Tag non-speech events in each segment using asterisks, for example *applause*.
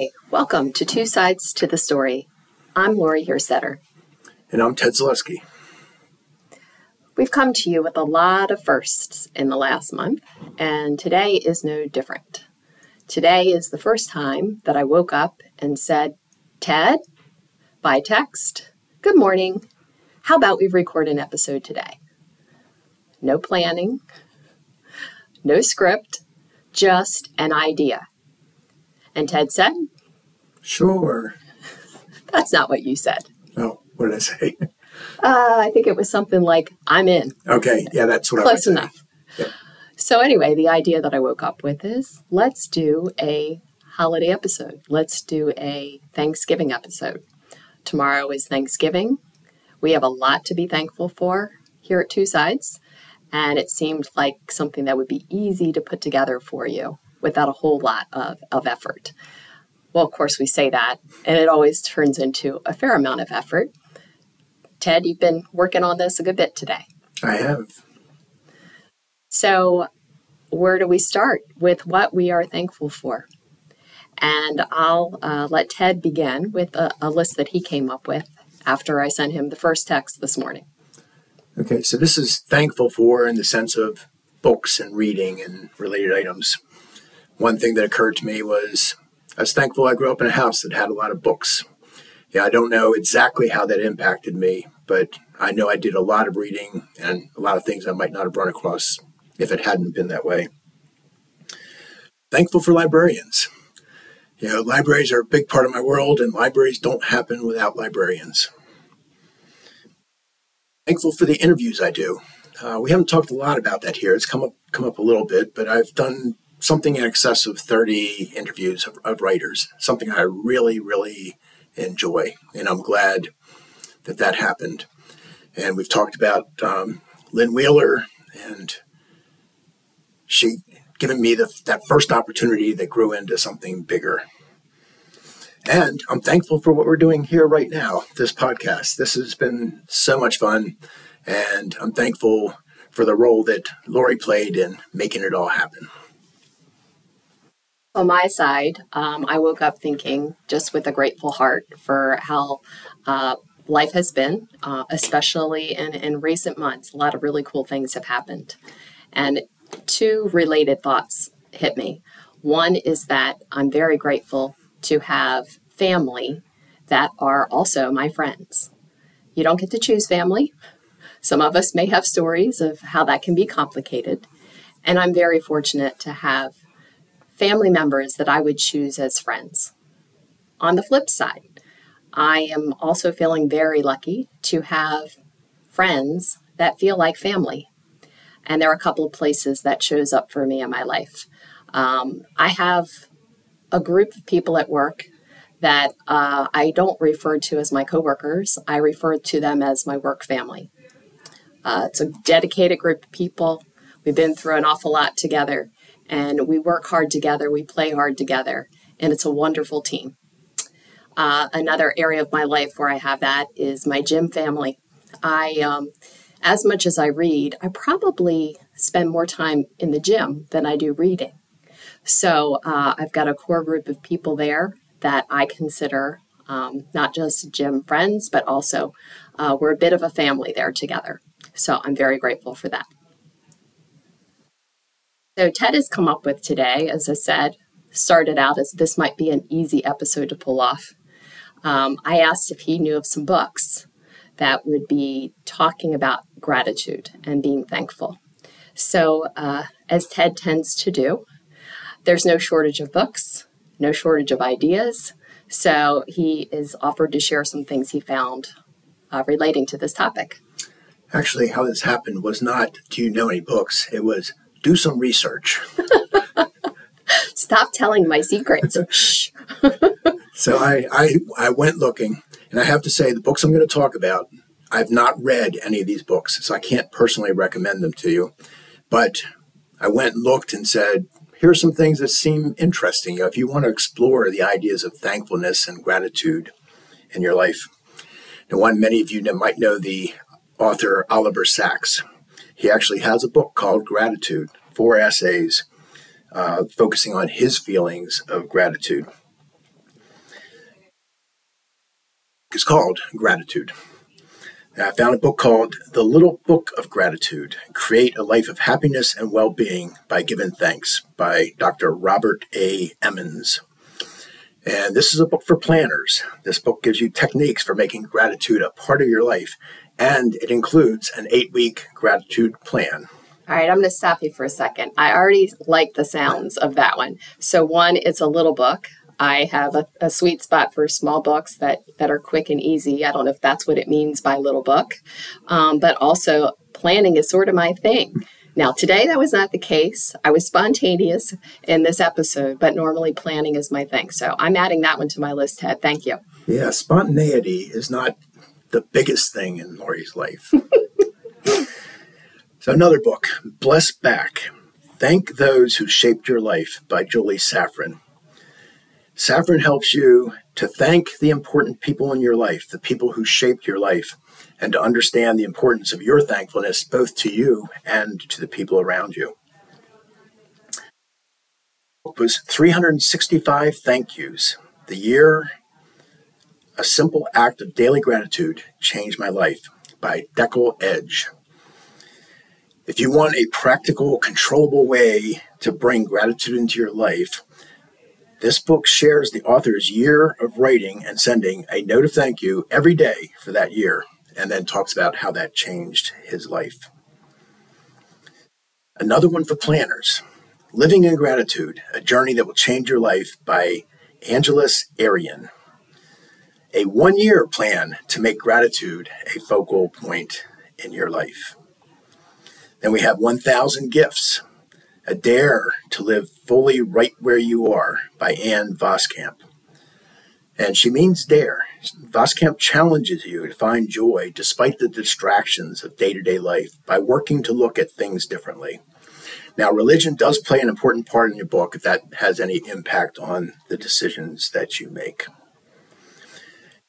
Hey, welcome to Two Sides to the Story. I'm Lori Hirstetter. And I'm Ted Zaleski. We've come to you with a lot of firsts in the last month, and today is no different. Today is the first time that I woke up and said, Ted, by text, good morning. How about we record an episode today? No planning, no script, just an idea. And Ted said, Sure. *laughs* That's not what you said. Oh, what did I say? Uh, I think it was something like, I'm in. Okay, yeah, that's what Close I enough. So, anyway, the idea that I woke up with is let's do a holiday episode. Let's do a Thanksgiving episode. Tomorrow is Thanksgiving. We have a lot to be thankful for here at Two Sides, and it seemed like something that would be easy to put together for you without a whole lot of, of effort. Well, of course, we say that, and it always turns into a fair amount of effort. Ted, you've been working on this a good bit today. I have. So, where do we start with what we are thankful for? And I'll uh, let Ted begin with a, a list that he came up with after I sent him the first text this morning. Okay, so this is thankful for in the sense of books and reading and related items. One thing that occurred to me was I was thankful I grew up in a house that had a lot of books. Yeah, I don't know exactly how that impacted me, but I know I did a lot of reading and a lot of things I might not have run across if it hadn't been that way. Thankful for librarians. You know, libraries are a big part of my world, and libraries don't happen without librarians. Thankful for the interviews I do. Uh, we haven't talked a lot about that here. It's come up come up a little bit, but I've done something in excess of 30 interviews of, of writers, something I really, really enjoy. And I'm glad that that happened. And we've talked about um, Lynn Wheeler and she giving me the, that first opportunity that grew into something bigger. And I'm thankful for what we're doing here right now, this podcast. This has been so much fun. And I'm thankful for the role that Lori played in making it all happen. On my side, um, I woke up thinking just with a grateful heart for how uh, life has been, uh, especially in, in recent months. A lot of really cool things have happened. And two related thoughts hit me. One is that I'm very grateful to have family that are also my friends. You don't get to choose family. Some of us may have stories of how that can be complicated. And I'm very fortunate to have family members that I would choose as friends. On the flip side, I am also feeling very lucky to have friends that feel like family. And there are a couple of places that shows up for me in my life. Um, I have a group of people at work that uh, I don't refer to as my coworkers. I refer to them as my work family. Uh, it's a dedicated group of people. We've been through an awful lot together, and we work hard together, we play hard together, and it's a wonderful team. Uh, another area of my life where I have that is my gym family. I, um, as much as I read, I probably spend more time in the gym than I do reading. So uh, I've got a core group of people there that I consider um, not just gym friends, but also uh, we're a bit of a family there together. So I'm very grateful for that. So Ted has come up with today, as I said, started out as this might be an easy episode to pull off. Um, I asked if he knew of some books that would be talking about gratitude and being thankful. So, uh, as Ted tends to do, there's no shortage of books, no shortage of ideas. So, he is offered to share some things he found uh, relating to this topic. Actually, how this happened was not do you know any books? It was do some research. *laughs* Stop telling my secrets. *laughs* Shh. so I, I, I went looking, and I have to say, the books I'm going to talk about, I've not read any of these books, so I can't personally recommend them to you. But I went and looked and said, here are some things that seem interesting. If you want to explore the ideas of thankfulness and gratitude in your life. Now, one many of you might know the author Oliver Sacks. He actually has a book called Gratitude, four essays uh, focusing on his feelings of gratitude. It's called Gratitude. I found a book called The Little Book of Gratitude Create a Life of Happiness and Well Being by Giving Thanks by Dr. Robert A. Emmons. And this is a book for planners. This book gives you techniques for making gratitude a part of your life, and it includes an eight week gratitude plan. All right, I'm going to stop you for a second. I already like the sounds of that one. So, one, it's a little book. I have a, a, sweet spot for small books that, that are quick and easy. I don't know if that's what it means by little book, um, but also planning is sort of my thing. Now, today that was not the case. I was spontaneous in this episode, but normally planning is my thing. So I'm adding that one to my list, Ted. Thank you. Yeah, spontaneity is not the biggest thing in Lori's life. *laughs* so, another book, Bless Back Thank Those Who Shaped Your Life by Julie Saffrin. Saffrin helps you to thank the important people in your life, the people who shaped your life, and to understand the importance of your thankfulness both to you and to the people around you. It was 365 thank yous. The year A Simple Act of Daily Gratitude Changed My Life by Dekel Edge. If you want a practical, controllable way to bring gratitude into your life, this book shares the author's year of writing and sending a note of thank you every day for that year, and then talks about how that changed his life. Another one for planners Living in Gratitude A Journey That Will Change Your Life by Angeles Arrien. A one year plan to make gratitude a focal point in your life. Then we have 1,000 Gifts a Dare to Live Fully Right Where You Are by Ann Voskamp. And she means dare. Voskamp challenges you to find joy despite the distractions of day to day life by working to look at things differently. Now, religion does play an important part in your book if that has any impact on the decisions that you make.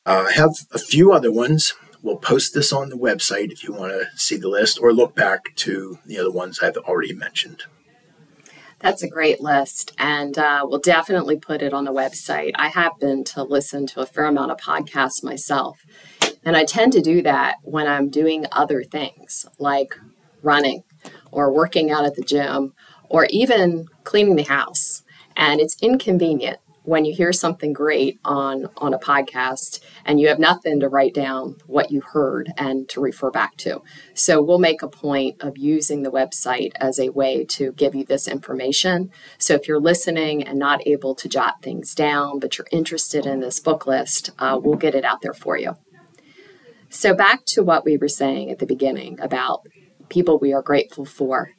Uh, I have a few other ones. We'll post this on the website if you want to see the list or look back to the other ones I've already mentioned. That's a great list, and uh, we'll definitely put it on the website. I happen to listen to a fair amount of podcasts myself, and I tend to do that when I'm doing other things like running or working out at the gym or even cleaning the house. And it's inconvenient when you hear something great on on a podcast and you have nothing to write down what you heard and to refer back to. So we'll make a point of using the website as a way to give you this information. So if you're listening and not able to jot things down but you're interested in this book list uh, we'll get it out there for you. So back to what we were saying at the beginning about people we are grateful for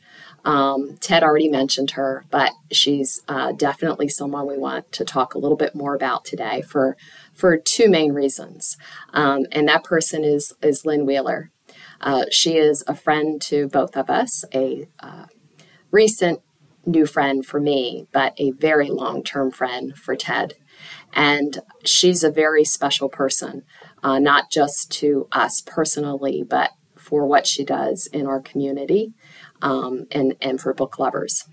um, Ted already mentioned her, but she's uh, definitely someone we want to talk a little bit more about today for for two main reasons. Um, and that person is is Lynn Wheeler. Uh, she is a friend to both of us, a uh, recent new friend for me, but a very long term friend for Ted. And she's a very special person, uh, not just to us personally, but for what she does in our community um, and, and for book lovers.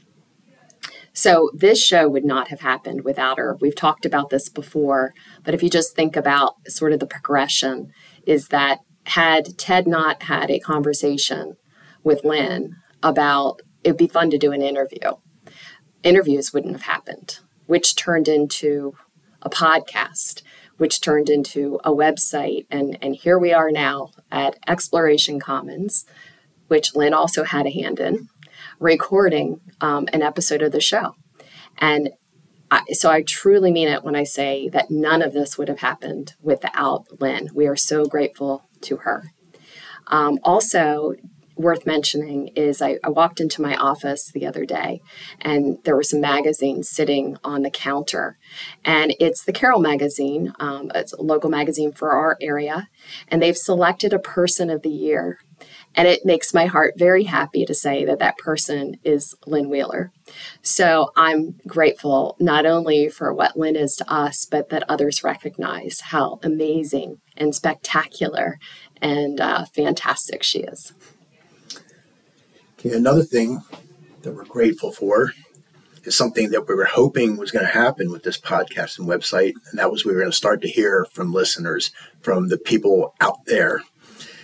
So, this show would not have happened without her. We've talked about this before, but if you just think about sort of the progression, is that had Ted not had a conversation with Lynn about it'd be fun to do an interview, interviews wouldn't have happened, which turned into a podcast, which turned into a website. And, and here we are now at Exploration Commons, which Lynn also had a hand in, recording um, an episode of the show. And I, so I truly mean it when I say that none of this would have happened without Lynn. We are so grateful to her. Um, also, worth mentioning is I, I, walked into my office the other day and there were some magazines sitting on the counter. And it's the Carroll magazine, um, it's a local magazine for our area. And they've selected a person of the year and it makes my heart very happy to say that that person is Lynn Wheeler. So I'm grateful not only for what Lynn is to us, but that others recognize how amazing and spectacular and uh, fantastic she is. Okay, another thing that we're grateful for is something that we were hoping was going to happen with this podcast and website. And that was we were going to start to hear from listeners, from the people out there.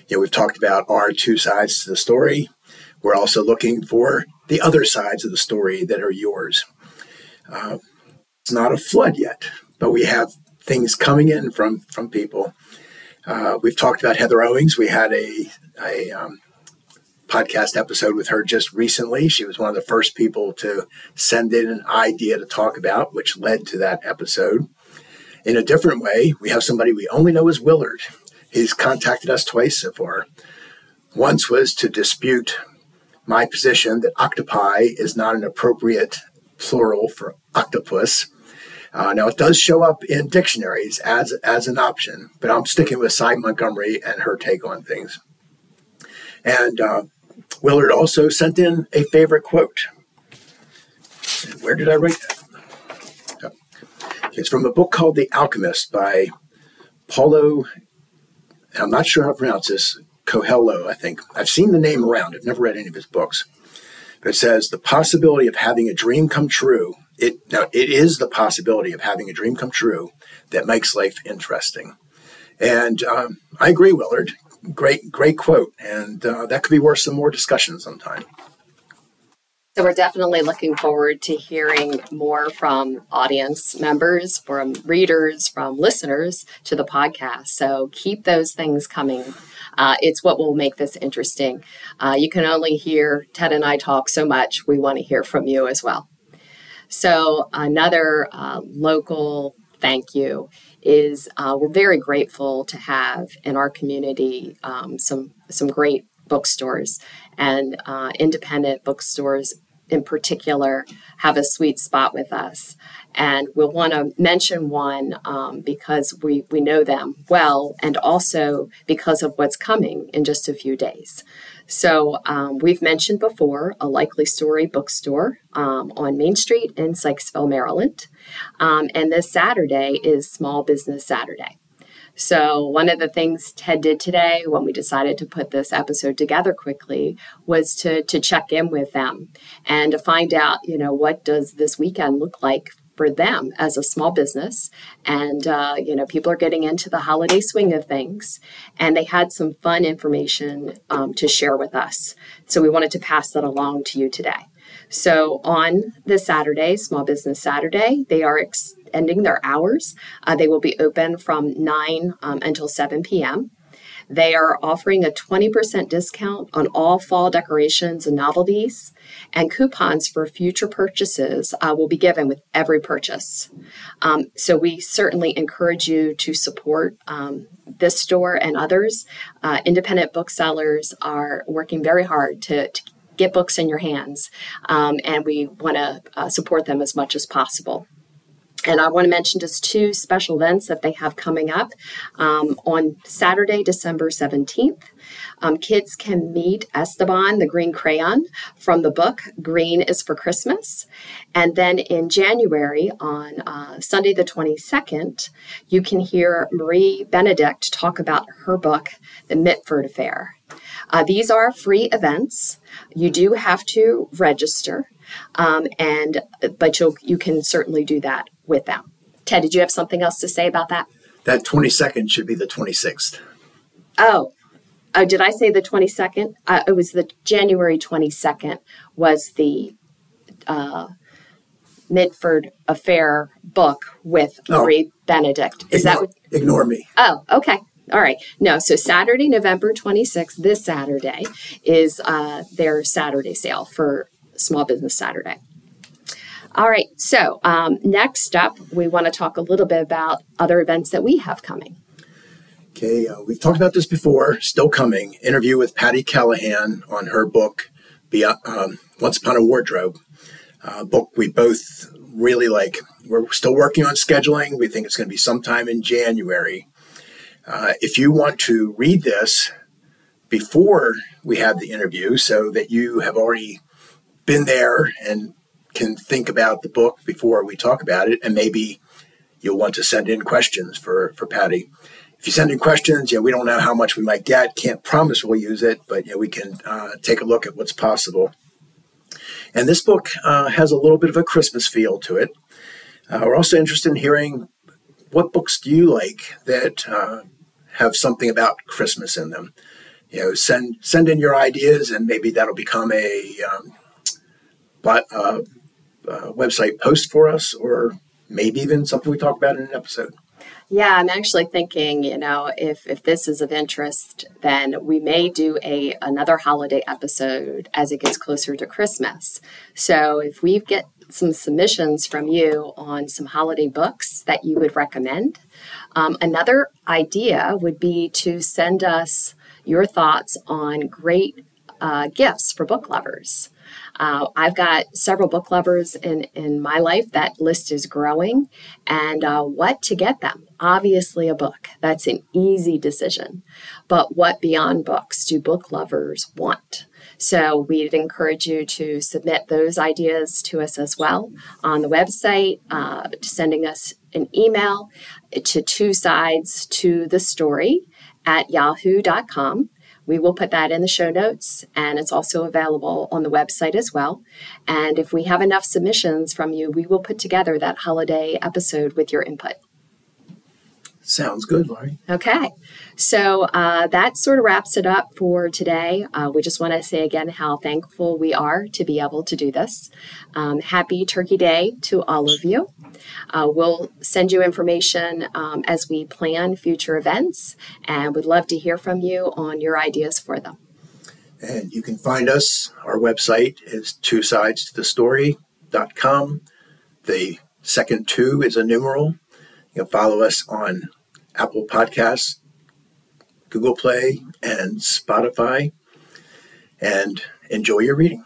You know, we've talked about our two sides to the story. We're also looking for the other sides of the story that are yours. Uh, it's not a flood yet, but we have things coming in from from people. Uh, we've talked about Heather Owings. We had a, a um, podcast episode with her just recently. She was one of the first people to send in an idea to talk about, which led to that episode. In a different way, we have somebody we only know as Willard. He's contacted us twice so far. Once was to dispute my position that octopi is not an appropriate plural for octopus. Uh, now, it does show up in dictionaries as, as an option, but I'm sticking with Sy Montgomery and her take on things. And uh, Willard also sent in a favorite quote. Where did I write that? It's from a book called The Alchemist by Paulo, I'm not sure how to pronounce this, Coelho, I think. I've seen the name around. I've never read any of his books. But it says the possibility of having a dream come true. It now it is the possibility of having a dream come true that makes life interesting. And um, I agree, Willard great, great quote. And uh, that could be worth some more discussion sometime. So we're definitely looking forward to hearing more from audience members, from readers, from listeners to the podcast. So keep those things coming. Uh, it's what will make this interesting. Uh, you can only hear Ted and I talk so much. We want to hear from you as well. So another uh, local thank you is uh, we're very grateful to have in our community um, some some great bookstores and uh, independent bookstores in particular have a sweet spot with us. And we'll want to mention one um, because we, we know them well and also because of what's coming in just a few days. So um, we've mentioned before a likely story bookstore um, on main street in sykesville maryland. Um, and this Saturday is Small Business Saturday. So, one of the things Ted did today when we decided to put this episode together quickly was to, to check in with them and to find out, you know, what does this weekend look like for them as a small business. And, uh, you know, people are getting into the holiday swing of things. And they had some fun information um, to share with us. So, we wanted to pass that along to you today. So on this Saturday, Small Business Saturday, they are extending their hours. Uh, they will be open from 9 um, until 7 p.m. They are offering a 20% discount on all fall decorations and novelties, and coupons for future purchases uh, will be given with every purchase. Um, so, we certainly encourage you to support um, this store and others. Uh, independent booksellers are working very hard to, to get books in your hands, um, and we want to uh, support them as much as possible. And I want to mention just two special events that they have coming up. Um, on Saturday, December 17th, um, kids can meet Esteban, the green crayon, from the book Green is for Christmas. And then in January, on uh, Sunday the 22nd, you can hear Marie Benedict talk about her book, The Mitford Affair. Uh, these are free events. You do have to register, um, and but you you can certainly do that with them. Ted, did you have something else to say about that? That 22nd should be the 26th. Oh, oh did I say the 22nd? Uh, it was the January 22nd was the uh, Mitford Affair book with oh. Marie Benedict. Is ignore, that what? Ignore me. Oh, okay. All right. No, so Saturday, November 26th, this Saturday, is uh, their Saturday sale for Small Business Saturday. All right. So um, next up, we want to talk a little bit about other events that we have coming. Okay. Uh, we've talked about this before, still coming. Interview with Patti Callahan on her book, Beyond, um, Once Upon a Wardrobe. Uh, book we both really like. We're still working on scheduling. We think it's going to be sometime in January. Uh, if you want to read this before we have the interview so that you have already been there and can think about the book before we talk about it, and maybe you'll want to send in questions for, for Patti. If you send in questions, yeah, we don't know how much we might get. Can't promise we'll use it, but yeah, we can uh, take a look at what's possible. And this book uh, has a little bit of a Christmas feel to it. Uh, we're also interested in hearing what books do you like that uh, have something about Christmas in them. You know, send send in your ideas, and maybe that'll become a um, but, uh, uh, website post for us, or maybe even something we talk about in an episode. Yeah, I'm actually thinking, you know, if if this is of interest, then we may do a another holiday episode as it gets closer to Christmas. So if we get some submissions from you on some holiday books that you would recommend, um, another idea would be to send us your thoughts on great uh, gifts for book lovers. Uh, I've got several book lovers in, in my life. That list is growing. And uh, what to get them? Obviously, a book. That's an easy decision. But what beyond books do book lovers want? So we'd encourage you to submit those ideas to us as well on the website, uh, sending us an email to two sides to the story at yahoo.com. We will put that in the show notes and it's also available on the website as well. And if we have enough submissions from you, we will put together that holiday episode with your input. Sounds good, Lori. Okay. So uh, that sort of wraps it up for today. Uh, we just want to say again how thankful we are to be able to do this. Um, happy Turkey Day to all of you. Uh, we'll send you information um, as we plan future events, and we'd love to hear from you on your ideas for them. And you can find us. Our website is two sides to the story.com. The second two is a numeral you can follow us on Apple Podcasts, Google Play, and Spotify. And enjoy your reading.